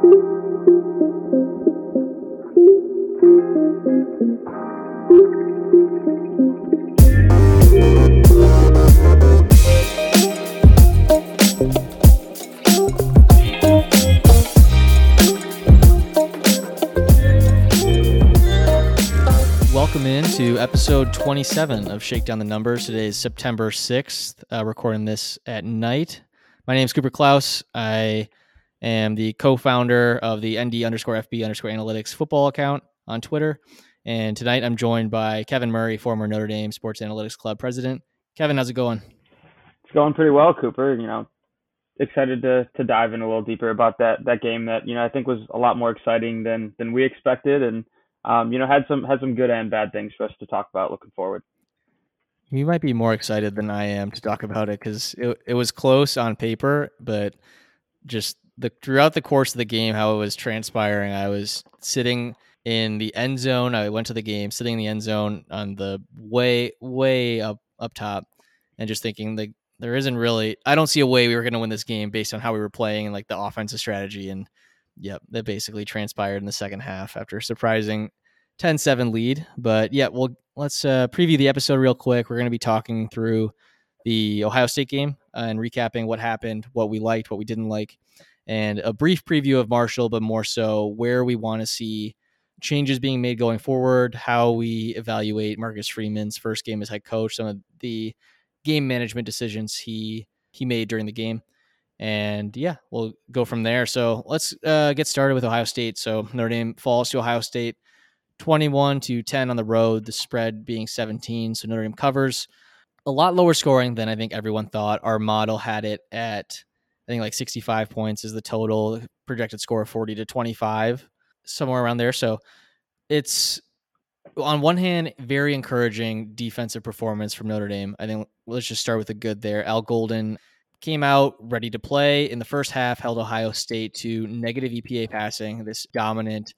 Welcome in to episode 27 of Shakedown the Numbers. Today is September 6th, uh, recording this at night. My name is Cooper Klaus. I am the co founder of the ND underscore FB underscore analytics football account on Twitter. And tonight I'm joined by Kevin Murray, former Notre Dame Sports Analytics Club president. Kevin, how's it going? It's going pretty well, Cooper. You know, excited to to dive in a little deeper about that that game that you know I think was a lot more exciting than than we expected, and um, you know had some had some good and bad things for us to talk about looking forward. You might be more excited than I am to talk about it because it, it was close on paper, but just the throughout the course of the game, how it was transpiring, I was sitting in the end zone. I went to the game, sitting in the end zone on the way way up up top, and just thinking like there isn't really. I don't see a way we were going to win this game based on how we were playing and like the offensive strategy. And yep, that basically transpired in the second half after a surprising 10-7 lead. But yeah, well, let's uh, preview the episode real quick. We're going to be talking through the Ohio State game uh, and recapping what happened, what we liked, what we didn't like, and a brief preview of Marshall, but more so where we want to see changes being made going forward, how we evaluate Marcus Freeman's first game as head coach, some of the game management decisions he he made during the game. And yeah, we'll go from there. So let's uh, get started with Ohio State. So Notre Dame falls to Ohio State 21 to 10 on the road, the spread being 17. So Notre Dame covers a lot lower scoring than I think everyone thought. Our model had it at, I think like 65 points is the total projected score of 40 to 25, somewhere around there. So it's on one hand, very encouraging defensive performance from Notre Dame. I think let's just start with the good there. Al Golden came out ready to play in the first half, held Ohio State to negative EPA passing, this dominant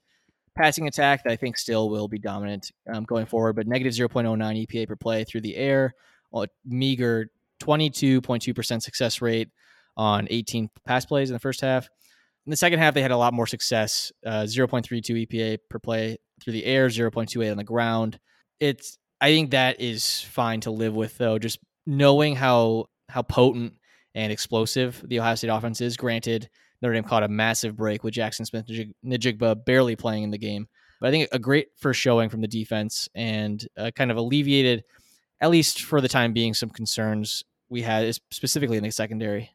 passing attack that I think still will be dominant um, going forward, but negative 0.09 EPA per play through the air, a meager 22.2% success rate on 18 pass plays in the first half. In the second half, they had a lot more success, uh, 0.32 EPA per play through the air, 0.28 on the ground. It's I think that is fine to live with though, just knowing how how potent and explosive the Ohio State offense is. Granted, Notre Dame caught a massive break with Jackson Smith-Njigba barely playing in the game. But I think a great first showing from the defense and uh, kind of alleviated, at least for the time being, some concerns we had specifically in the secondary.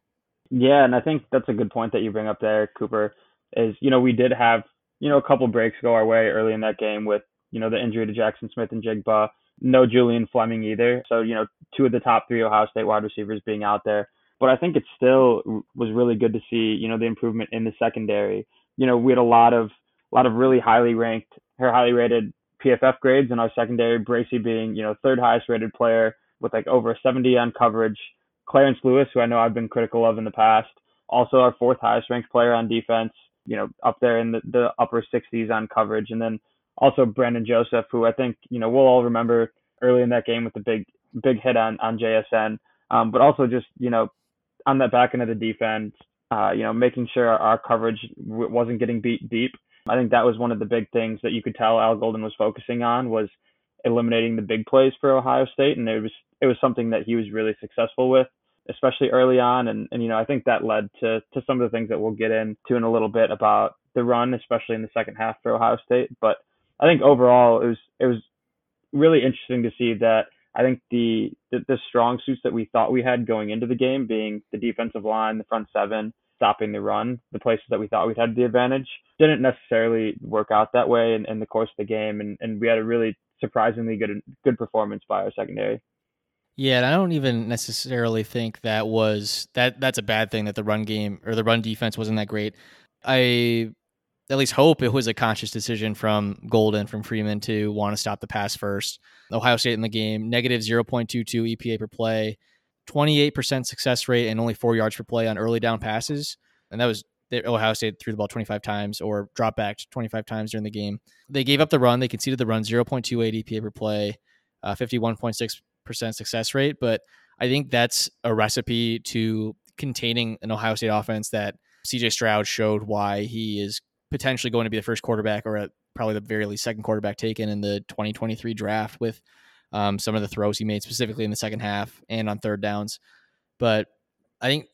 Yeah, and I think that's a good point that you bring up there, Cooper. Is you know we did have you know a couple breaks go our way early in that game with you know the injury to Jackson Smith-Njigba, no Julian Fleming either. So you know two of the top three Ohio State wide receivers being out there. But I think it still was really good to see you know the improvement in the secondary. You know we had a lot of a lot of really highly ranked highly rated PFF grades in our secondary. Bracy being you know third highest rated player with like over 70 on coverage. Clarence Lewis, who I know I've been critical of in the past, also our fourth highest ranked player on defense, you know, up there in the, the upper 60s on coverage. And then also Brandon Joseph, who I think, you know, we'll all remember early in that game with the big, big hit on, on JSN. Um, but also just, you know, on that back end of the defense, uh, you know, making sure our, our coverage w- wasn't getting beat deep. I think that was one of the big things that you could tell Al Golden was focusing on was eliminating the big plays for Ohio State, and it was it was something that he was really successful with especially early on. And, and, you know, I think that led to, to some of the things that we'll get into in a little bit about the run, especially in the second half for Ohio State. But I think overall it was, it was really interesting to see that I think the, the, the strong suits that we thought we had going into the game being the defensive line, the front seven, stopping the run, the places that we thought we had the advantage didn't necessarily work out that way in, in the course of the game. And, and we had a really surprisingly good, good performance by our secondary. Yeah, and I don't even necessarily think that was that that's a bad thing that the run game or the run defense wasn't that great. I at least hope it was a conscious decision from Golden from Freeman to want to stop the pass first. Ohio State in the game, negative 0.22 EPA per play, 28% success rate and only 4 yards per play on early down passes. And that was Ohio State threw the ball 25 times or dropped back 25 times during the game. They gave up the run. They conceded the run 0.28 EPA per play, uh, 51.6 percent success rate, but I think that's a recipe to containing an Ohio State offense that CJ Stroud showed why he is potentially going to be the first quarterback or probably the very least second quarterback taken in the 2023 draft with um, some of the throws he made specifically in the second half and on third downs. But I think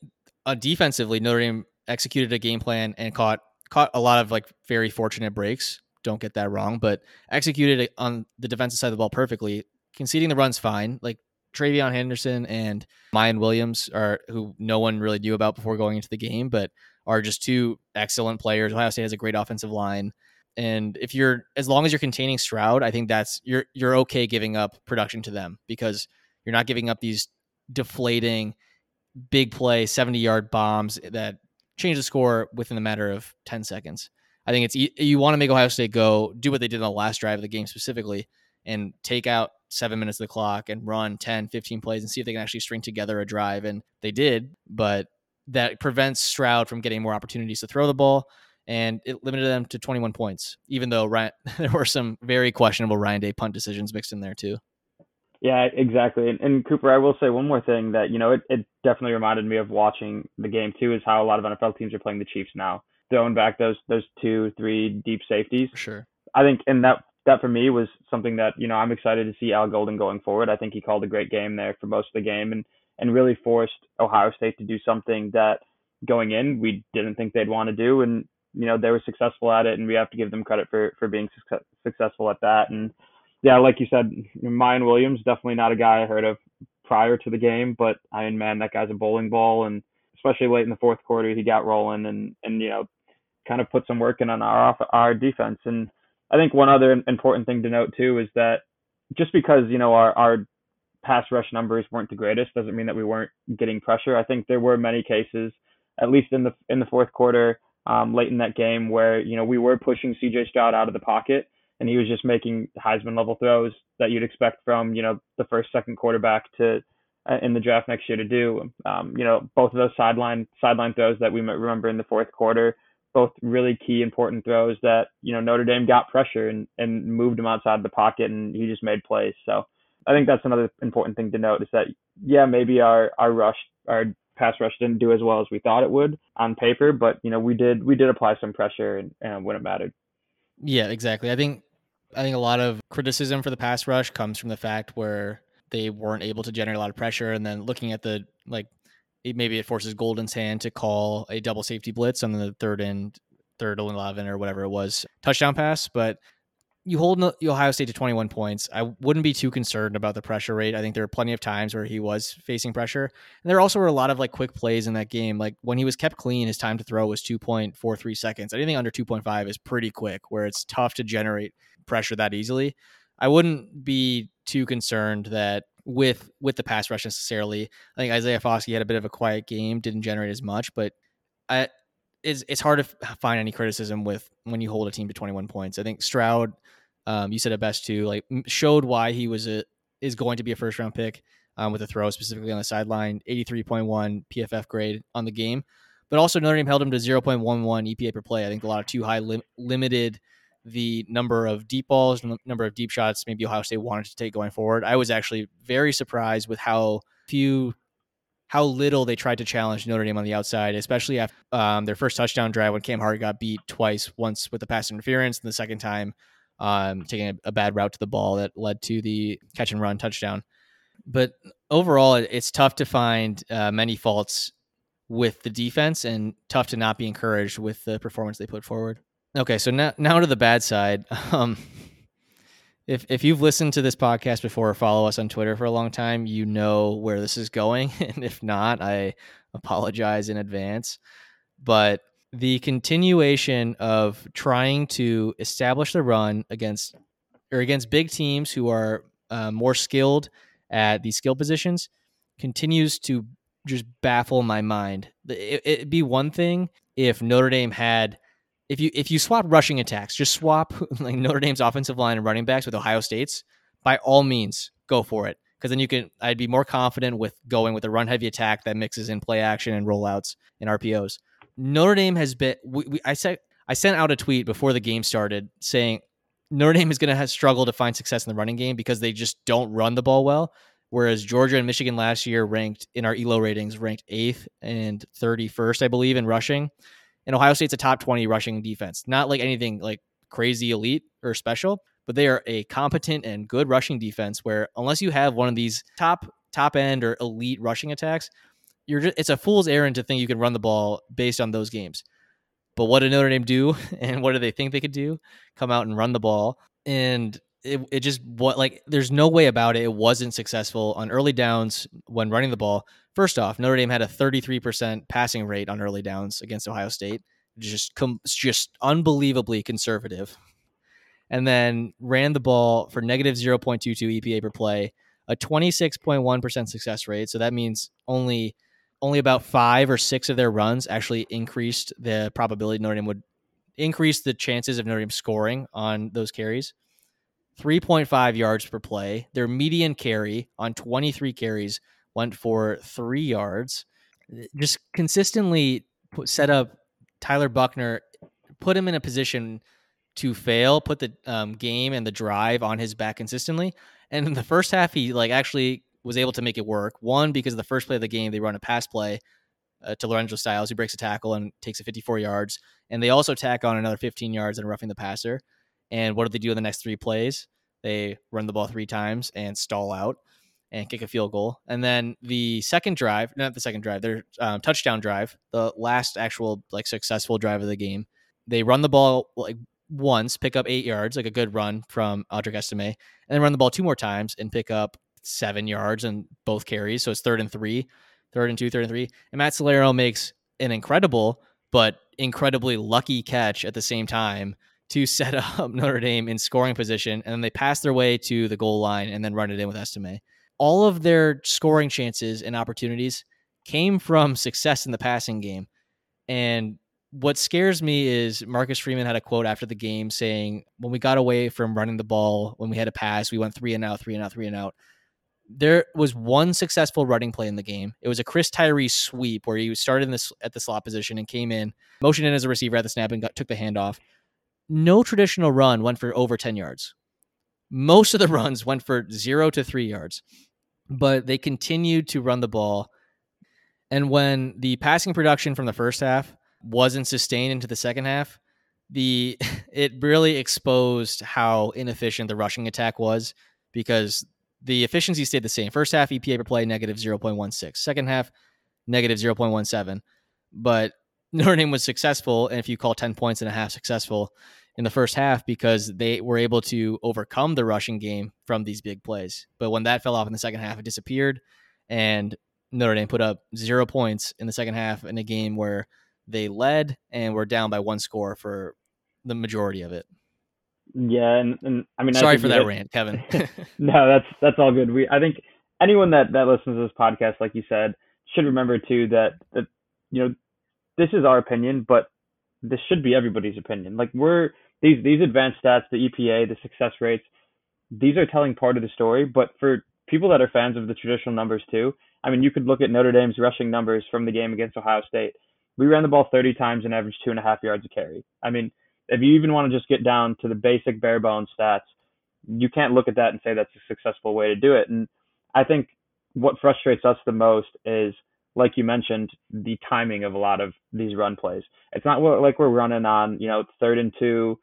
uh, defensively, Notre Dame executed a game plan and caught caught a lot of like very fortunate breaks. Don't get that wrong, but executed on the defensive side of the ball perfectly. Conceding the runs fine. Like TreVeyon Henderson and Miyan Williams are who no one really knew about before going into the game, but are just two excellent players. Ohio State has a great offensive line. And if you're as long as you're containing Stroud, I think that's you're you're okay giving up production to them because you're not giving up these deflating big play 70 yard bombs that change the score within a matter of 10 seconds. I think it's you want to make Ohio State go do what they did in the last drive of the game specifically and take out seven minutes of the clock and run 10, 15 plays and see if they can actually string together a drive. And they did, but that prevents Stroud from getting more opportunities to throw the ball. And it limited them to 21 points, even though Ryan, there were some very questionable Ryan Day punt decisions mixed in there too. Yeah, exactly. And, and, Cooper, I will say one more thing that, you know, it, it definitely reminded me of watching the game too, is how a lot of NFL teams are playing the Chiefs now, throwing back those those two, three deep safeties. For sure. I think, and that that for me was something that you know I'm excited to see Al Golden going forward. I think he called a great game there for most of the game and and really forced Ohio State to do something that going in we didn't think they'd want to do, and you know they were successful at it, and we have to give them credit for for being success, successful at that. And yeah, like you said, Miyan Williams definitely not a guy I heard of prior to the game, but I mean, man, that guy's a bowling ball, and especially late in the fourth quarter, he got rolling and and you know kind of put some work in on our off our defense. And I think one other important thing to note too is that just because you know our our pass rush numbers weren't the greatest doesn't mean that we weren't getting pressure. I think there were many cases, at least in the in the fourth quarter, um, late in that game, where you know we were pushing C.J. Stroud out of the pocket and he was just making Heisman level throws that you'd expect from you know the first second quarterback to uh, in the draft next year to do. Um, you know both of those sideline sideline throws that we might remember in the fourth quarter, both really key important throws that you know Notre Dame got pressure and and moved him outside the pocket and he just made plays. So I think that's another important thing to note is that yeah maybe our our rush our pass rush didn't do as well as we thought it would on paper, but you know we did we did apply some pressure and, and when it mattered. Yeah, exactly. I think I think a lot of criticism for the pass rush comes from the fact where they weren't able to generate a lot of pressure, and then looking at the like, it, maybe it forces Golden's hand to call a double safety blitz on the third and third and eleven or whatever it was touchdown pass, but. You hold Ohio State to 21 points. I wouldn't be too concerned about the pressure rate. I think there are plenty of times where he was facing pressure. And there also were a lot of like quick plays in that game. Like when he was kept clean, his time to throw was 2.43 seconds. Anything under 2.5 is pretty quick, where it's tough to generate pressure that easily. I wouldn't be too concerned that with with the pass rush necessarily. I think Isaiah Foskey had a bit of a quiet game, didn't generate as much, but I, it's it's hard to find any criticism with when you hold a team to 21 points. I think Stroud, um, you said it best too, like showed why he was a is going to be a first round pick um, with a throw specifically on the sideline, 83.1 PFF grade on the game, but also Notre Dame held him to 0.11 EPA per play. I think a lot of too high lim- limited the number of deep balls, the number of deep shots maybe Ohio State wanted to take going forward. I was actually very surprised with how few, how little they tried to challenge Notre Dame on the outside, especially after um, their first touchdown drive when Cam Hart got beat twice, once with the pass interference, and the second time um, taking a, a, bad route to the ball that led to the catch and run touchdown. But overall, it's tough to find uh, many faults with the defense and tough to not be encouraged with the performance they put forward. Okay, so now now to the bad side. Um, if if you've listened to this podcast before or follow us on Twitter for a long time, you know where this is going, and if not, I apologize in advance. But the continuation of trying to establish the run against or against big teams who are uh, more skilled at these skill positions continues to just baffle my mind. It, it'd be one thing if Notre Dame had if you if you swap rushing attacks, just swap like Notre Dame's offensive line and running backs with Ohio State's, by all means, go for it. Because then you can I'd be more confident with going with a run heavy attack that mixes in play action and rollouts and RPOs. Notre Dame has been we, we, I said I sent out a tweet before the game started saying Notre Dame is going to struggle to find success in the running game because they just don't run the ball well. Whereas Georgia and Michigan last year ranked in our ELO ratings ranked eighth and 31st, I believe, in rushing And Ohio State's a top 20 rushing defense. Not like anything like crazy elite or special, but they are a competent and good rushing defense where unless you have one of these top top end or elite rushing attacks, you're just, it's a fool's errand to think you can run the ball based on those games. But what did Notre Dame do and what do they think they could do? Come out and run the ball. And it, it just what like there's no way about it. It wasn't successful on early downs when running the ball. First off, Notre Dame had a 33% passing rate on early downs against Ohio State. Just com- just unbelievably conservative. And then ran the ball for negative 0.22 EPA per play, a 26.1% success rate. So that means only only about five or six of their runs actually increased the probability Notre Dame would increase the chances of Notre Dame scoring on those carries. 3.5 yards per play. Their median carry on 23 carries went for three yards. Just consistently put, set up Tyler Buchner, put him in a position to fail, put the um, game and the drive on his back consistently. And in the first half, he like actually was able to make it work. One because the first play of the game, they run a pass play uh, to Lorenzo Styles, who breaks a tackle and takes it 54 yards, and they also tack on another 15 yards and roughing the passer. And what do they do in the next three plays? They run the ball three times and stall out and kick a field goal. And then the second drive, not the second drive, their um, touchdown drive, the last actual like successful drive of the game, they run the ball like once, pick up eight yards, like a good run from Audric Estime, and then run the ball two more times and pick up seven yards and both carries. So it's third and three, third and two, third and three. And Matt Salerno makes an incredible but incredibly lucky catch at the same time to set up Notre Dame in scoring position. And then they pass their way to the goal line and then run it in with Estime. All of their scoring chances and opportunities came from success in the passing game. And what scares me is Marcus Freeman had a quote after the game saying, when we got away from running the ball, when we had a pass, we went three and out, three and out, three and out there was one successful running play in the game. It was a Chris Tyree sweep where he started in this at the slot position and came in, motioned in as a receiver at the snap and got, took the handoff. No traditional run went for over 10 yards. Most of the runs went for zero to three yards, but they continued to run the ball. And when the passing production from the first half wasn't sustained into the second half, the it really exposed how inefficient the rushing attack was because the efficiency stayed the same. First half EPA per play negative 0.16. Second half negative 0.17. But Notre Dame was successful, and if you call 10 points and a half successful in the first half because they were able to overcome the rushing game from these big plays. But when that fell off in the second half, it disappeared, and Notre Dame put up zero points in the second half in a game where they led and were down by one score for the majority of it. Yeah, and, and I mean, sorry I for that hit, rant, Kevin. no, that's that's all good. We I think anyone that that listens to this podcast, like you said, should remember too that that you know this is our opinion, but this should be everybody's opinion. Like we're these these advanced stats, the EPA, the success rates, these are telling part of the story. But for people that are fans of the traditional numbers too, I mean, you could look at Notre Dame's rushing numbers from the game against Ohio State. We ran the ball 30 times and averaged two and a half yards a carry. I mean, if you even want to just get down to the basic bare bones stats, you can't look at that and say that's a successful way to do it. And I think what frustrates us the most is, like you mentioned, the timing of a lot of these run plays. It's not like we're running on, you know, third and two,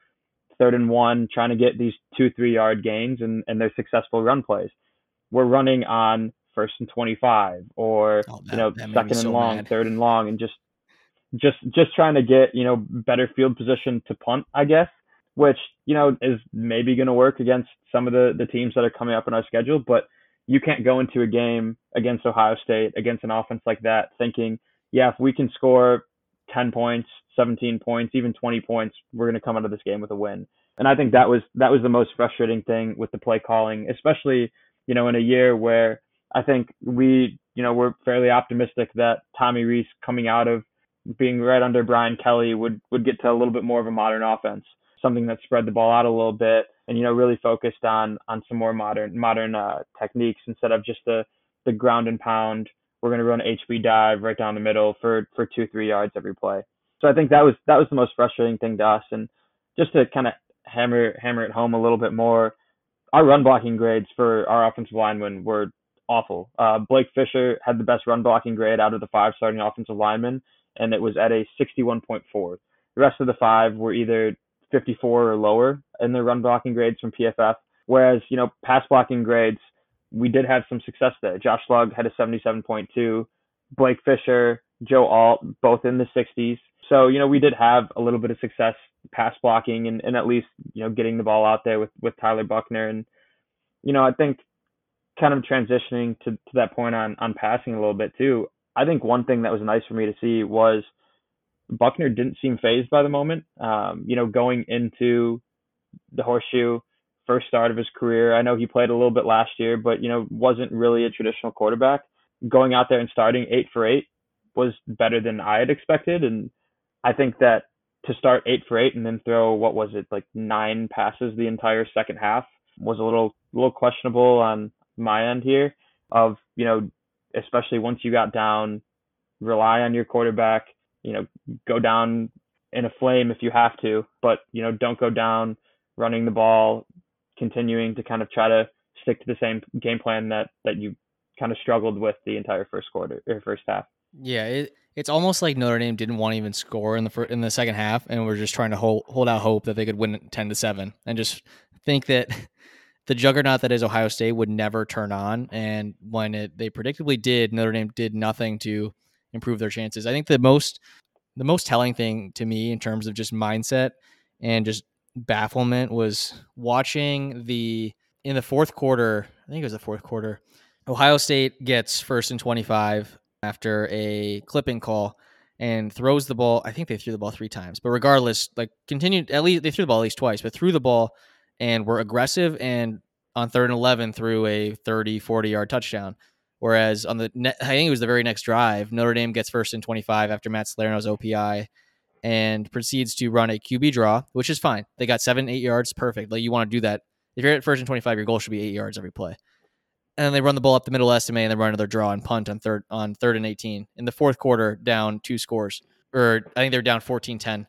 third and one, trying to get these two, three yard gains and, and they're successful run plays. We're running on first and 25 or, oh, that, you know, second and long, mad. third and long, and just just just trying to get you know better field position to punt, I guess, which you know is maybe going to work against some of the the teams that are coming up in our schedule. But you can't go into a game against Ohio State against an offense like that thinking, yeah, if we can score 10 points, 17 points, even 20 points, we're going to come out of this game with a win. And I think that was that was the most frustrating thing with the play calling, especially you know in a year where I think we you know we're fairly optimistic that Tommy Rees coming out of being right under Brian Kelly would would get to a little bit more of a modern offense, something that spread the ball out a little bit and you know really focused on on some more modern modern uh, techniques instead of just the the ground and pound. We're going to run HB dive right down the middle for for two three yards every play. So I think that was that was the most frustrating thing to us, and just to kind of hammer hammer it home a little bit more, our run blocking grades for our offensive linemen were awful. Uh, Blake Fisher had the best run blocking grade out of the five starting offensive linemen, and it was at a 61.4. The rest of the five were either 54 or lower in their run blocking grades from PFF. Whereas, you know, pass blocking grades, we did have some success there. Josh Lugg had a 77.2. Blake Fisher, Joe Alt, both in the 60s. So, you know, we did have a little bit of success pass blocking and, and at least, you know, getting the ball out there with, with Tyler Buchner. And, you know, I think kind of transitioning to, to that point on, on passing a little bit too, I think one thing that was nice for me to see was Buchner didn't seem phased by the moment. Um, you know, going into the horseshoe, first start of his career. I know he played a little bit last year, but you know, wasn't really a traditional quarterback. Going out there and starting eight for eight was better than I had expected. And I think that to start eight for eight and then throw what was it, like nine passes the entire second half was a little little questionable on my end here of, you know, especially once you got down, rely on your quarterback, you know, go down in a flame if you have to, but you know, don't go down running the ball, continuing to kind of try to stick to the same game plan that that you kind of struggled with the entire first quarter or first half. Yeah, it, it's almost like Notre Dame didn't want to even score in the in the second half, and we're just trying to hold hold out hope that they could win ten to seven, and just think that the juggernaut that is Ohio State would never turn on. And when it they predictably did, Notre Dame did nothing to improve their chances. I think the most the most telling thing to me in terms of just mindset and just bafflement was watching the in the fourth quarter. I think it was the fourth quarter. Ohio State gets first and 25 after a clipping call and throws the ball. I think they threw the ball three times, but regardless, like continued at least they threw the ball at least twice, but threw the ball and were aggressive and on third and 11 threw a 30, 40 yard touchdown. Whereas on the, ne- I think it was the very next drive, Notre Dame gets first and 25 after Matt Salerno's OPI and proceeds to run a QB draw, which is fine. They got seven, eight yards, perfect. Like you want to do that. If you're at first and 25, your goal should be eight yards every play. And they run the ball up the middle Estime and they run another draw and punt on third on third and 18. In the fourth quarter, down two scores, or I think they're down 14-10.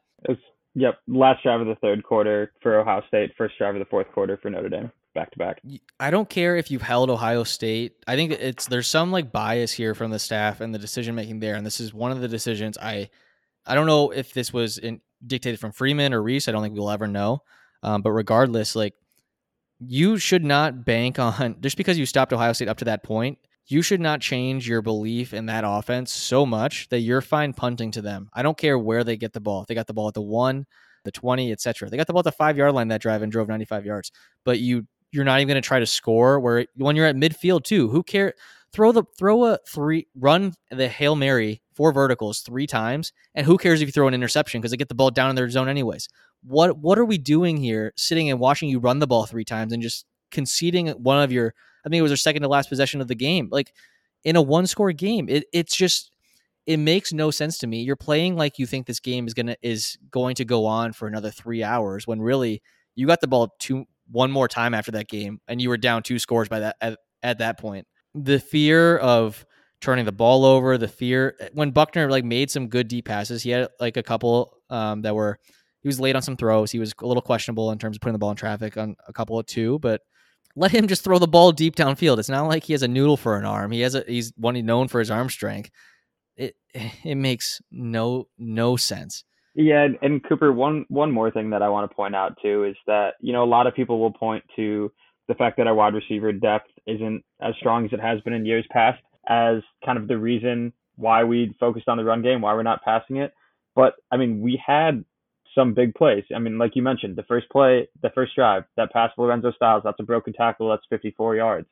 Yep, last drive of the third quarter for Ohio State, first drive of the fourth quarter for Notre Dame, back to back. I don't care if you've held Ohio State. I think it's there's some like bias here from the staff and the decision making there, and this is one of the decisions I I don't know if this was in, dictated from Freeman or Rees. I don't think we'll ever know. Um, but regardless, like you should not bank on just because you stopped Ohio State up to that point. You should not change your belief in that offense so much that you're fine punting to them. I don't care where they get the ball. If they got the ball at the one, the twenty, etc. They got the ball at the five yard line that drive and drove 95 yards. But you you're not even going to try to score where when you're at midfield too. Who care? Throw the throw a three run the hail mary four verticals three times, and who cares if you throw an interception because they get the ball down in their zone anyways. What what are we doing here? Sitting and watching you run the ball three times and just conceding one of your I think it was their second to last possession of the game. Like in a one score game, it, it's just it makes no sense to me. You're playing like you think this game is gonna is going to go on for another three hours when really you got the ball two one more time after that game and you were down two scores by that at, at that point. The fear of turning the ball over, the fear when Buchner like made some good deep passes, he had like a couple um, that were he was late on some throws. He was a little questionable in terms of putting the ball in traffic on a couple of two, but let him just throw the ball deep downfield. It's not like he has a noodle for an arm. He has a he's one known for his arm strength. It it makes no no sense. Yeah, and Cooper, one one more thing that I want to point out too is that you know a lot of people will point to the fact that our wide receiver depth isn't as strong as it has been in years past as kind of the reason why we focused on the run game, why we're not passing it. But I mean, we had some big plays. I mean, like you mentioned, the first play, the first drive, that pass for Lorenzo Styles, that's a broken tackle, that's 54 yards.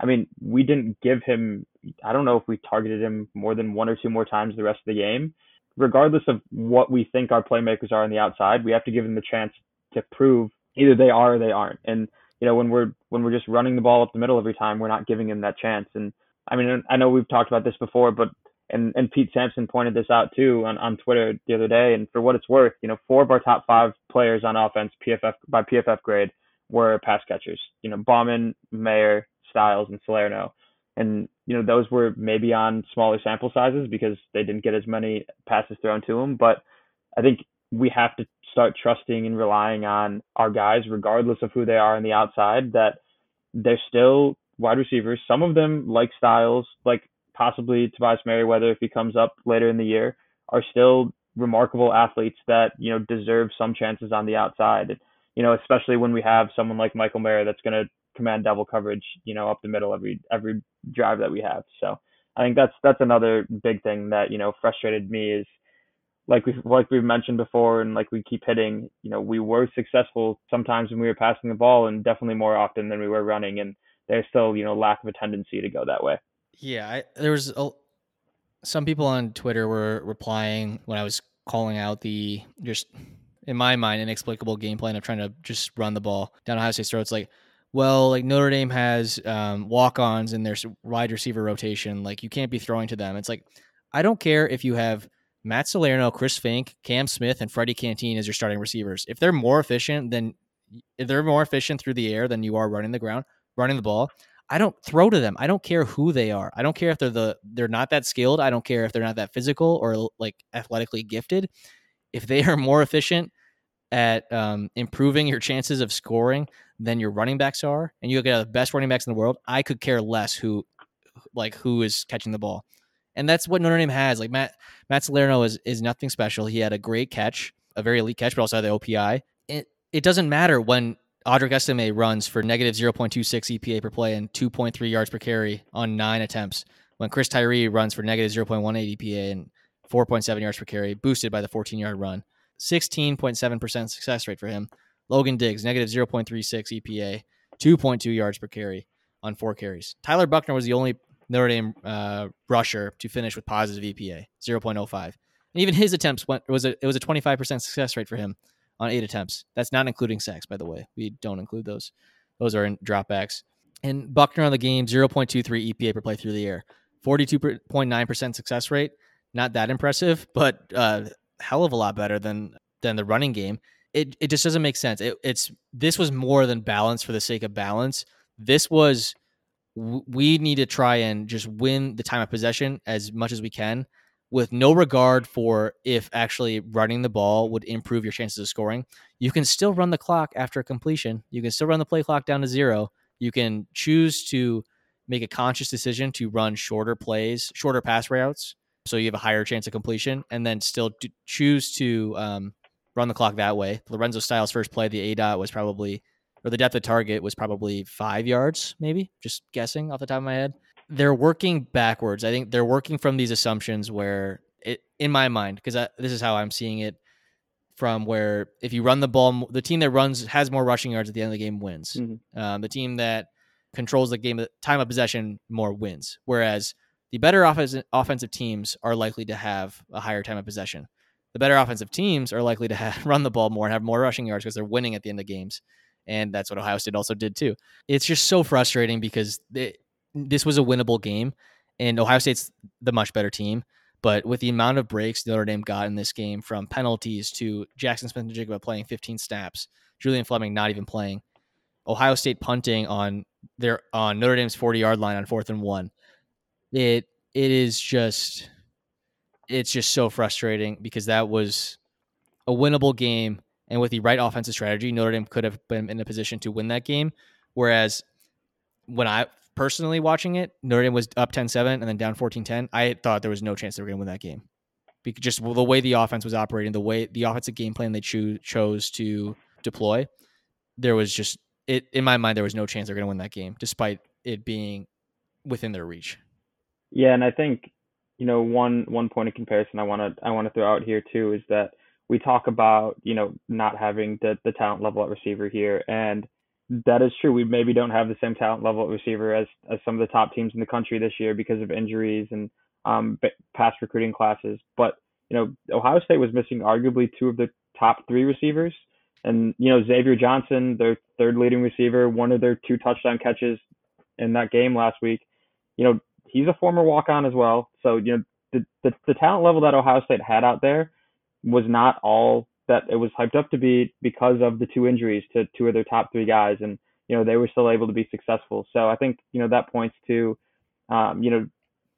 I mean, we didn't give him, I don't know if we targeted him more than one or two more times the rest of the game. Regardless of what we think our playmakers are on the outside, we have to give them the chance to prove either they are or they aren't. And, you know, when we're, when we're just running the ball up the middle every time, we're not giving them that chance. And I mean, I know we've talked about this before, but and and Pete Sampson pointed this out too on, on Twitter the other day. And for what it's worth, you know, four of our top five players on offense, PFF by PFF grade, were pass catchers. You know, Bauman, Mayer, Styles, and Salerno. And you know, those were maybe on smaller sample sizes because they didn't get as many passes thrown to them. But I think we have to start trusting and relying on our guys, regardless of who they are on the outside, that they're still wide receivers. Some of them like Styles, like possibly Tobias Merriweather if he comes up later in the year, are still remarkable athletes that you know deserve some chances on the outside. You know, especially when we have someone like Michael Mayer that's going to command double coverage, you know, up the middle every every drive that we have. So I think that's that's another big thing that you know frustrated me is like we like we've mentioned before and like we keep hitting. You know, we were successful sometimes when we were passing the ball, and definitely more often than we were running. And there's still you know lack of a tendency to go that way. Yeah, I, there was a, some people on Twitter were replying when I was calling out the just in my mind inexplicable game plan of trying to just run the ball down Ohio State's throats. Like, well, like Notre Dame has um, walk-ons in their wide receiver rotation. Like, you can't be throwing to them. It's like I don't care if you have Matt Salerno, Chris Fink, Cam Smith, and Freddie Canteen as your starting receivers. If they're more efficient than if they're more efficient through the air than you are running the ground, running the ball, I don't throw to them. I don't care who they are. I don't care if they're the they're not that skilled. I don't care if they're not that physical or like athletically gifted. If they are more efficient at um, improving your chances of scoring than your running backs are, and you get the best running backs in the world, I could care less who like who is catching the ball. And that's what Notre Dame has. Like Matt Matt Salerno is is nothing special. He had a great catch, a very elite catch, but also had the OPI. It it doesn't matter when Audric Estime runs for negative 0.26 EPA per play and 2.3 yards per carry on nine attempts. When Chris Tyree runs for negative 0.18 EPA and 4.7 yards per carry, boosted by the 14 yard run. 16.7% success rate for him. Logan Diggs, negative 0.36 EPA, 2.2 yards per carry on four carries. Tyler Buchner was the only Notre Dame uh, rusher to finish with positive EPA, 0.05. And even his attempts went, it was a, it was a 25% success rate for him on eight attempts. That's not including sacks, by the way. We don't include those. Those are in dropbacks. And Buchner on the game, 0.23 EPA per play through the air, 42.9% success rate. Not that impressive, but uh, hell of a lot better than than the running game. It it just doesn't make sense. It, it's this was more than balance for the sake of balance. This was we need to try and just win the time of possession as much as we can with no regard for if actually running the ball would improve your chances of scoring. You can still run the clock after completion. You can still run the play clock down to zero. You can choose to make a conscious decision to run shorter plays, shorter pass routes, so you have a higher chance of completion, and then still choose to um, run the clock that way. Lorenzo Styles' first play, the A dot was probably, or the depth of target was probably five yards, maybe, just guessing off the top of my head they're working backwards. I think they're working from these assumptions where it, in my mind, because this is how I'm seeing it from where if you run the ball, the team that runs has more rushing yards at the end of the game wins. Mm-hmm. Um, the team that controls the game, time of possession more wins. Whereas the better offensive offensive teams are likely to have a higher time of possession. The better offensive teams are likely to have, run the ball more and have more rushing yards because they're winning at the end of games. And that's what Ohio State also did too. It's just so frustrating because they, this was a winnable game, and Ohio State's the much better team. But with the amount of breaks Notre Dame got in this game, from penalties to Jackson Smith-Njigba playing 15 snaps, Julian Fleming not even playing, Ohio State punting on their on Notre Dame's 40 yard line on fourth and one, it it is just it's just so frustrating because that was a winnable game, and with the right offensive strategy, Notre Dame could have been in a position to win that game. Whereas when I personally watching it, Notre Dame was up 10-7 and then down 14-10. I thought there was no chance they were going to win that game. Because just the way the offense was operating, the way the offensive game plan they cho- chose to deploy, there was just it in my mind there was no chance they're going to win that game despite it being within their reach. Yeah, and I think you know one one point of comparison I want to I want to throw out here too is that we talk about you know not having the the talent level at receiver here and that is true. We maybe don't have the same talent level at receiver as as some of the top teams in the country this year because of injuries and um, past recruiting classes. But you know, Ohio State was missing arguably two of the top three receivers, and you know Xavier Johnson, their third leading receiver, one of their two touchdown catches in that game last week. You know, he's a former walk-on as well. So you know, the the, the talent level that Ohio State had out there was not all that it was hyped up to be because of the two injuries to two of their top three guys, and you know they were still able to be successful. So I think you know that points to, um, you know,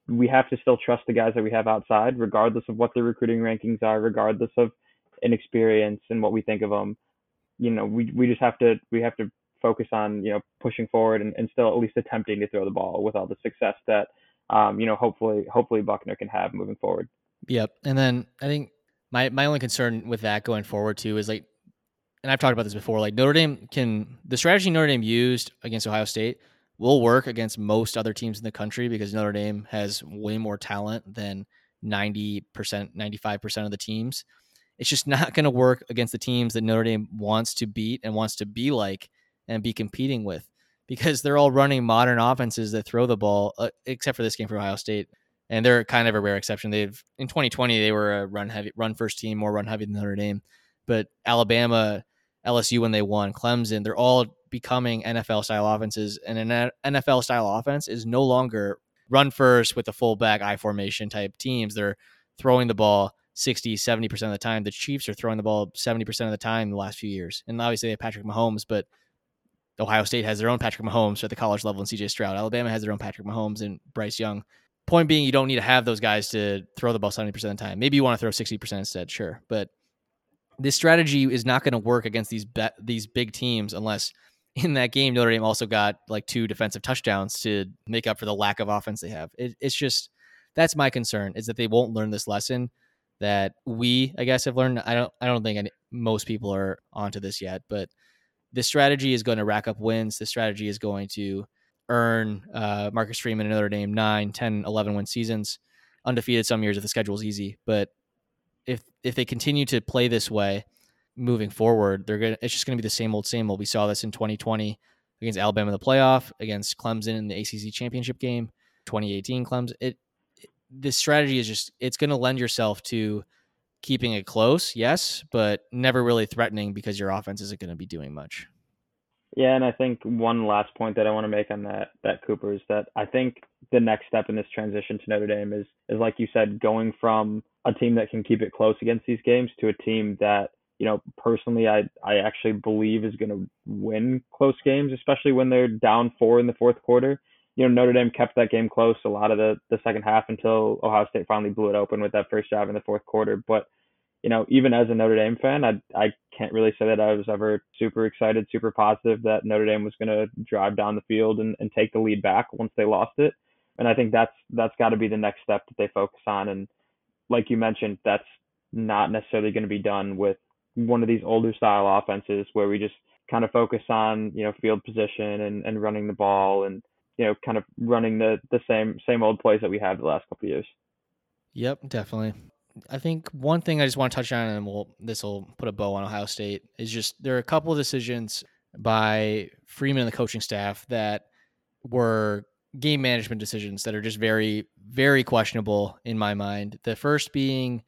we have to still trust the guys that we have outside, regardless of what their recruiting rankings are, regardless of inexperience and what we think of them. You know, we we just have to we have to focus on you know pushing forward and, and still at least attempting to throw the ball with all the success that um, you know hopefully hopefully Buchner can have moving forward. Yep. And then I think my my only concern with that going forward too is like and I've talked about this before, like Notre Dame can the strategy Notre Dame used against Ohio State will work against most other teams in the country because Notre Dame has way more talent than 90%, 95% of the teams. It's just not going to work against the teams that Notre Dame wants to beat and wants to be like and be competing with because they're all running modern offenses that throw the ball, uh, except for this game for Ohio State. And they're kind of a rare exception. They've in 2020 they were a run heavy, run first team, more run heavy than Notre Dame. But Alabama, LSU when they won, Clemson, they're all becoming NFL style offenses. And an NFL style offense is no longer run first with the fullback I formation type teams. They're throwing the ball 60, 70% of the time. The Chiefs are throwing the ball 70% of the time the last few years. And obviously they have Patrick Mahomes, but Ohio State has their own Patrick Mahomes at the college level and CJ Stroud. Alabama has their own Patrick Mahomes and Bryce Young. Point being, you don't need to have those guys to throw the ball 70% of the time. Maybe you want to throw 60% instead, sure. But this strategy is not going to work against these be- these big teams unless in that game Notre Dame also got like two defensive touchdowns to make up for the lack of offense they have. It, it's just that's my concern is that they won't learn this lesson that we I guess have learned. I don't I don't think any, most people are onto this yet, but this strategy is going to rack up wins. This strategy is going to earn uh, Marcus Freeman and Notre Dame 9, 10, 11 win seasons, undefeated some years if the schedule is easy. But if if they continue to play this way moving forward, they're gonna it's just gonna be the same old same old. We saw this in 2020 against Alabama in the playoff, against Clemson in the ACC championship game, 2018 Clemson. It, it this strategy is just it's gonna lend yourself to keeping it close, yes, but never really threatening because your offense isn't going to be doing much. Yeah, and I think one last point that I want to make on that that Cooper is that I think the next step in this transition to Notre Dame is is like you said, going from a team that can keep it close against these games to a team that you know personally I I actually believe is going to win close games, especially when they're down four in the fourth quarter. You know Notre Dame kept that game close a lot of the the second half until Ohio State finally blew it open with that first drive in the fourth quarter, but you know, even as a Notre Dame fan, I I can't really say that I was ever super excited, super positive that Notre Dame was going to drive down the field and, and take the lead back once they lost it. And I think that's that's got to be the next step that they focus on. And like you mentioned, that's not necessarily going to be done with one of these older style offenses where we just kind of focus on you know field position and, and running the ball and you know kind of running the the same same old plays that we had the last couple of years. Yep, definitely. I think one thing I just want to touch on, and we'll this will put a bow on Ohio State, is just there are a couple of decisions by Freeman and the coaching staff that were game management decisions that are just very, very questionable in my mind. The first being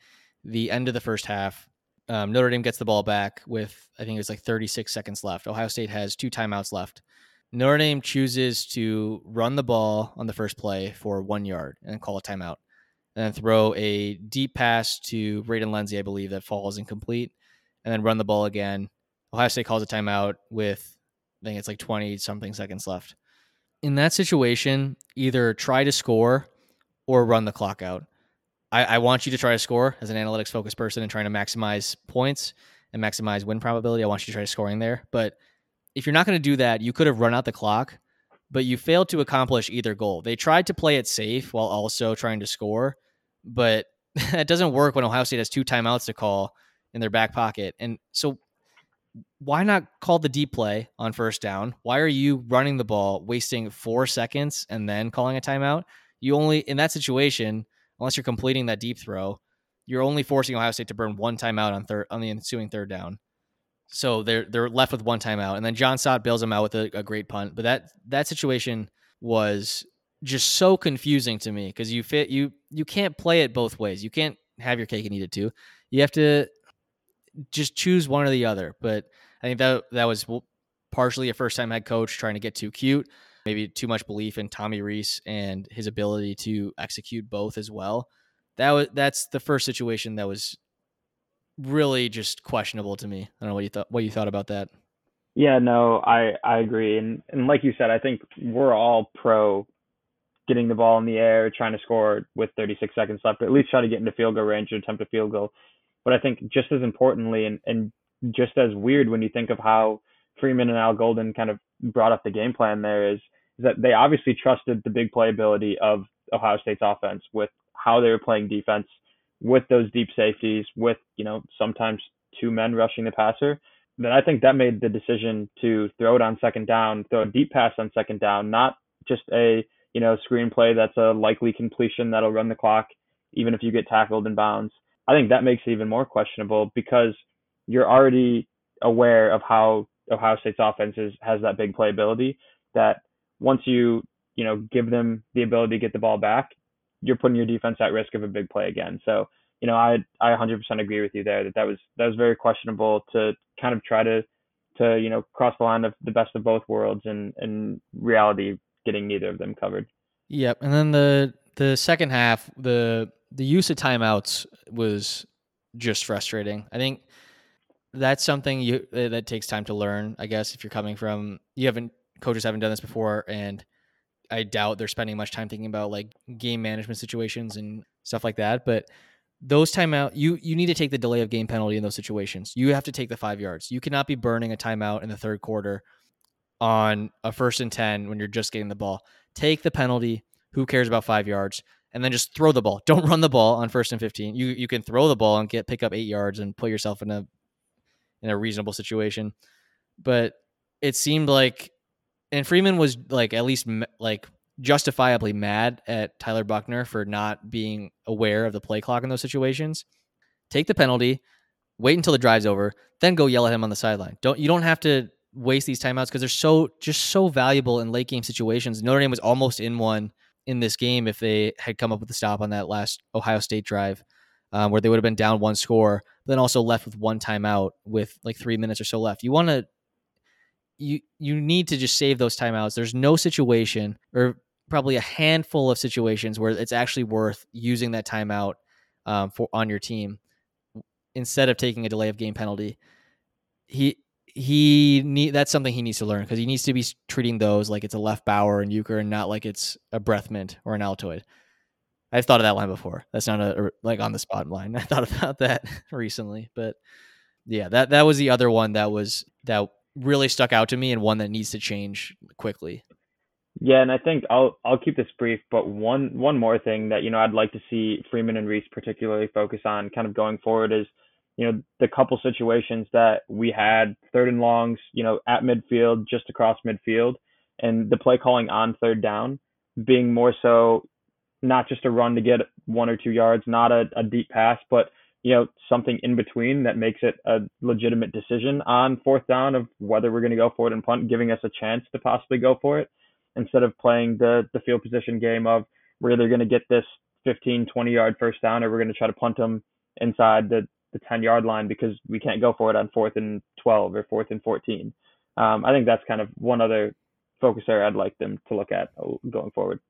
the end of the first half. Um, Notre Dame gets the ball back with I think it was like 36 seconds left. Ohio State has two timeouts left. Notre Dame chooses to run the ball on the first play for one yard and call a timeout and then throw a deep pass to Braden Lenzy, I believe, that falls incomplete, and then run the ball again. Ohio State calls a timeout with, I think it's like 20 something seconds left. In that situation, either try to score or run the clock out. I, I want you to try to score as an analytics focused person and trying to maximize points and maximize win probability. I want you to try scoring there. But if you're not going to do that, you could have run out the clock but you failed to accomplish either goal. They tried to play it safe while also trying to score, but that doesn't work when Ohio State has two timeouts to call in their back pocket. And so why not call the deep play on first down? Why are you running the ball, wasting four seconds and then calling a timeout? You only, in that situation, unless you're completing that deep throw, you're only forcing Ohio State to burn one timeout on third on the ensuing third down. So they're they're left with one timeout, and then John Stott bails them out with a, a great punt. But that that situation was just so confusing to me because you fit you you can't play it both ways. You can't have your cake and eat it too. You have to just choose one or the other. But I think that that was partially a first time head coach trying to get too cute, maybe too much belief in Tommy Rees and his ability to execute both as well. That was that's the first situation that was really just questionable to me. I don't know what you thought what you thought about that. Yeah, no, I I agree, and and like you said, I think we're all pro getting the ball in the air, trying to score with 36 seconds left, or at least try to get into field goal range and attempt a field goal. But I think just as importantly, and and just as weird when you think of how Freeman and Al Golden kind of brought up the game plan there is, is that they obviously trusted the big playability of Ohio State's offense with how they were playing defense with those deep safeties, with you know sometimes two men rushing the passer, then I think that made the decision to throw it on second down, throw a deep pass on second down, not just a you know screenplay that's a likely completion that'll run the clock even if you get tackled in bounds. I think that makes it even more questionable because you're already aware of how Ohio State's offense is, has that big playability that once you you know give them the ability to get the ball back, you're putting your defense at risk of a big play again. So you know I I 100% agree with you there that that was that was very questionable to kind of try to to you know cross the line of the best of both worlds and and reality getting neither of them covered. Yep, and then the the second half the the use of timeouts was just frustrating. I think that's something you that takes time to learn. I guess if you're coming from you haven't coaches haven't done this before, and I doubt they're spending much time thinking about like game management situations and stuff like that. But those timeout you you need to take the delay of game penalty in those situations. You have to take the five yards. You cannot be burning a timeout in the third quarter on a first and ten when you're just getting the ball. Take the penalty. Who cares about five yards? And then just throw the ball. Don't run the ball on first and fifteen. You you can throw the ball and get pick up eight yards and put yourself in a in a reasonable situation. But it seemed like, and Freeman was like at least like justifiably mad at Tyler Buchner for not being aware of the play clock in those situations. Take the penalty, wait until the drive's over, then go yell at him on the sideline. Don't you don't have to waste these timeouts because they're so just so valuable in late game situations. Notre Dame was almost in one in this game if they had come up with a stop on that last Ohio State drive um, where they would have been down one score, but then also left with one timeout with like three minutes or so left. You want to you you need to just save those timeouts. There's no situation or probably a handful of situations where it's actually worth using that timeout um, for on your team instead of taking a delay of game penalty. He he need that's something he needs to learn because he needs to be treating those like it's a left bower and euchre and not like it's a breath mint or an Altoid. I've thought of that line before. That's not a like on the spot line. I thought about that recently, but yeah, that that was the other one that was that really stuck out to me and one that needs to change quickly. Yeah, and I think I'll I'll keep this brief, but one one more thing that you know I'd like to see Freeman and Rees particularly focus on kind of going forward is you know the couple situations that we had third and longs, you know, at midfield, just across midfield, and the play calling on third down being more so not just a run to get one or two yards, not a, a deep pass, but you know something in between that makes it a legitimate decision on fourth down of whether we're going to go for it and punt, giving us a chance to possibly go for it instead of playing the the field position game of we're either going to get this 15, 20 yard first down or we're going to try to punt them inside the the 10 yard line because we can't go for it on fourth and 12 or fourth and 14. Um, I think that's kind of one other focus area I'd like them to look at uh, going forward.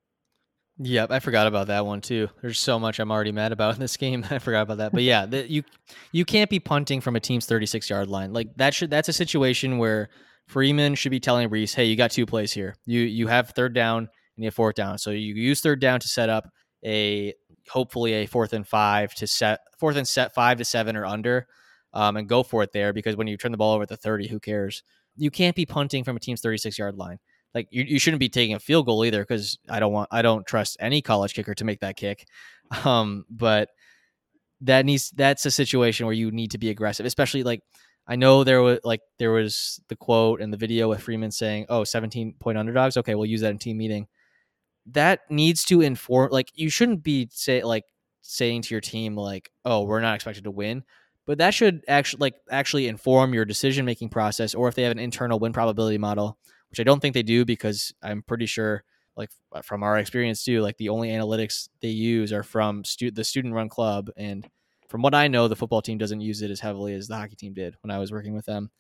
Yep, I forgot about that one too. There's so much I'm already mad about in this game. I forgot about that. But yeah, the, you you can't be punting from a team's 36 yard line. Like that should that's a situation where Freeman should be telling Rees, "Hey, you got two plays here. You you have third down and you have fourth down. So you use third down to set up a hopefully a fourth and five to set fourth and set five to seven or under, um, and go for it there because when you turn the ball over at the 30, who cares? You can't be punting from a team's 36 yard line like you, you shouldn't be taking a field goal either because I don't want I don't trust any college kicker to make that kick. Um, but that needs that's a situation where you need to be aggressive, especially like I know there was like there was the quote and the video with Freeman saying, "Oh, 17 point underdogs. Okay, we'll use that in team meeting." That needs to inform like you shouldn't be say like saying to your team like, "Oh, we're not expected to win." But that should actually like actually inform your decision making process or if they have an internal win probability model which I don't think they do because I'm pretty sure, like from our experience too, like the only analytics they use are from stu- the student run club. And from what I know, the football team doesn't use it as heavily as the hockey team did when I was working with them.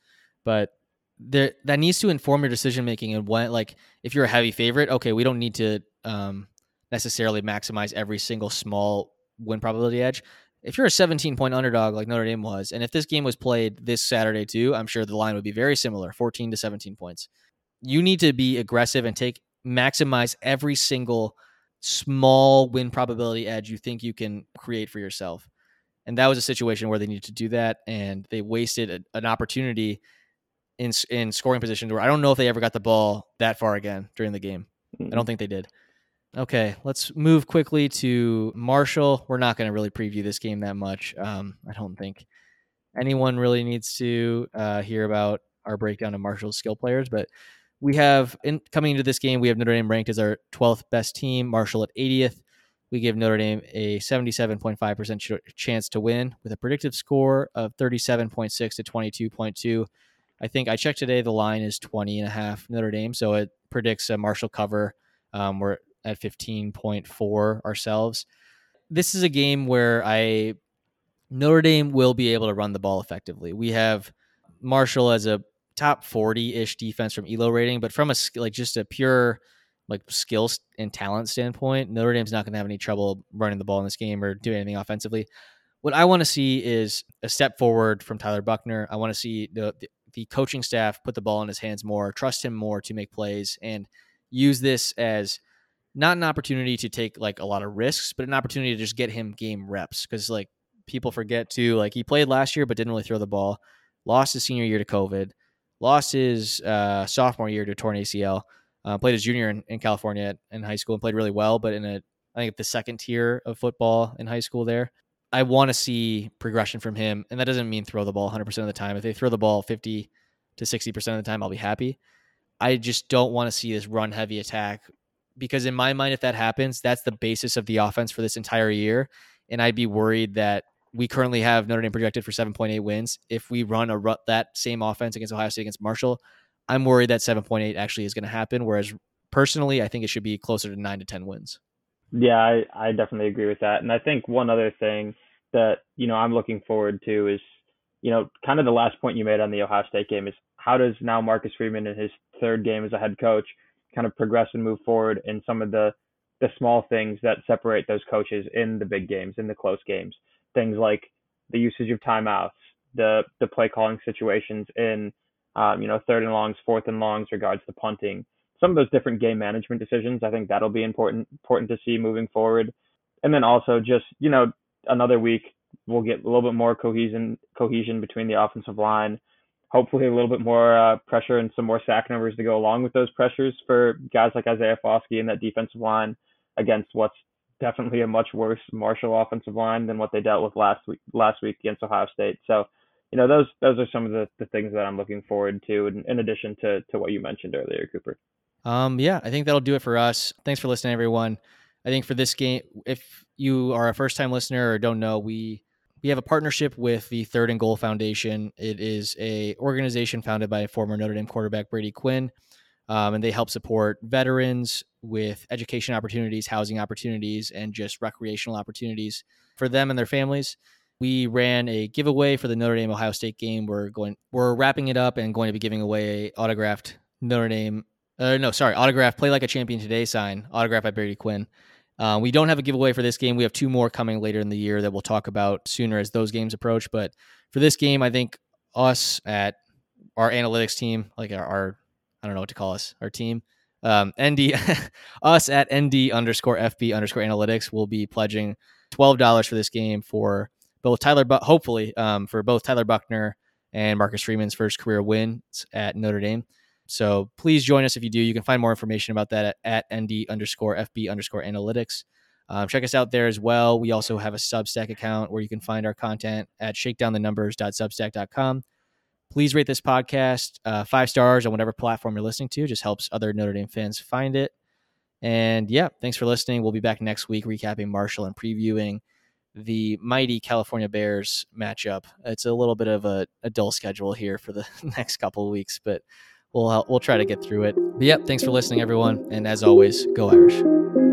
But there, that needs to inform your decision making. And when, like, if you're a heavy favorite, okay, we don't need to um, necessarily maximize every single small win probability edge if you're a 17 point underdog like Notre Dame was, and if this game was played this Saturday too, I'm sure the line would be very similar 14 to 17 points you need to be aggressive and take maximize every single small win probability edge you think you can create for yourself. And that was a situation where they needed to do that, and they wasted a, an opportunity in in scoring positions where I don't know if they ever got the ball that far again during the game. I don't think they did. Okay, let's move quickly to Marshall. We're not going to really preview this game that much. Um, I don't think anyone really needs to uh, hear about our breakdown of Marshall's skill players, but we have in coming into this game, we have Notre Dame ranked as our 12th best team, Marshall at 80th. We give Notre Dame a 77.5% ch- chance to win with a predictive score of 37.6 to 22.2. I think I checked today, the line is 20 and a half Notre Dame, so it predicts a Marshall cover. Um, we're at 15.4 ourselves. This is a game where I Notre Dame will be able to run the ball effectively. We have Marshall as a top 40-ish defense from elo rating but from a like just a pure like skills and talent standpoint notre dame's not going to have any trouble running the ball in this game or doing anything offensively what i want to see is a step forward from tyler Buchner. i want to see the, the, the coaching staff put the ball in his hands more trust him more to make plays and use this as not an opportunity to take like a lot of risks but an opportunity to just get him game reps because like people forget to like he played last year but didn't really throw the ball lost his senior year to covid lost his uh, sophomore year to torn ACL. Uh, played his junior in, in, California in high school and played really well, but in a I think the second tier of football in high school there. I want to see progression from him, and that doesn't mean throw the ball 100% of the time. If they throw the ball 50 to 60% of the time, I'll be happy. I just don't want to see this run heavy attack because in my mind if that happens, that's the basis of the offense for this entire year, and I'd be worried that we currently have Notre Dame projected for 7.8 wins. If we run a rut that same offense against Ohio State against Marshall, I'm worried that 7.8 actually is going to happen. Whereas personally, I think it should be closer to nine to 10 wins. Yeah, I, I definitely agree with that. And I think one other thing that, you know, I'm looking forward to is, you know, kind of the last point you made on the Ohio State game is how does now Marcus Freeman in his third game as a head coach kind of progress and move forward in some of the the small things that separate those coaches in the big games, in the close games things like the usage of timeouts, the the play calling situations in um, you know third and longs, fourth and longs, regards to punting. Some of those different game management decisions, I think that'll be important important to see moving forward. And then also just you know another week we'll get a little bit more cohesion cohesion between the offensive line. Hopefully a little bit more uh, pressure and some more sack numbers to go along with those pressures for guys like Isaiah Foskey and that defensive line against what's definitely a much worse Marshall offensive line than what they dealt with last week last week against Ohio State. So, you know, those those are some of the, the things that I'm looking forward to in, in addition to to what you mentioned earlier, Cooper. Um, yeah, I think that'll do it for us. Thanks for listening, everyone. I think for this game, if you are a first time listener or don't know, we we have a partnership with the Third and Goal Foundation. It is a organization founded by former Notre Dame quarterback Brady Quinn um, and they help support veterans with education opportunities, housing opportunities, and just recreational opportunities for them and their families. We ran a giveaway for the Notre Dame Ohio State game. We're going, we're wrapping it up and going to be giving away autographed Notre Dame. Uh, no, sorry, autograph "Play Like a Champion Today" sign, autographed by Brady Quinn. Uh, we don't have a giveaway for this game. We have two more coming later in the year that we'll talk about sooner as those games approach. But for this game, I think us at our analytics team, like our, our I don't know what to call us, our team. Um, ND, us at ND underscore FB underscore analytics will be pledging $12 for this game for both Tyler, but hopefully um, for both Tyler Buchner and Marcus Freeman's first career wins at Notre Dame. So please join us if you do. You can find more information about that at, at ND underscore FB underscore analytics. Um, check us out there as well. We also have a Substack account where you can find our content at shakedownthenumbers.substack.com please rate this podcast uh, five stars on whatever platform you're listening to. It just helps other Notre Dame fans find it. And yeah, thanks for listening. We'll be back next week recapping Marshall and previewing the mighty California Bears matchup. It's a little bit of a, a dull schedule here for the next couple of weeks, but we'll we'll try to get through it. But yep, thanks for listening, everyone. And as always, go Irish.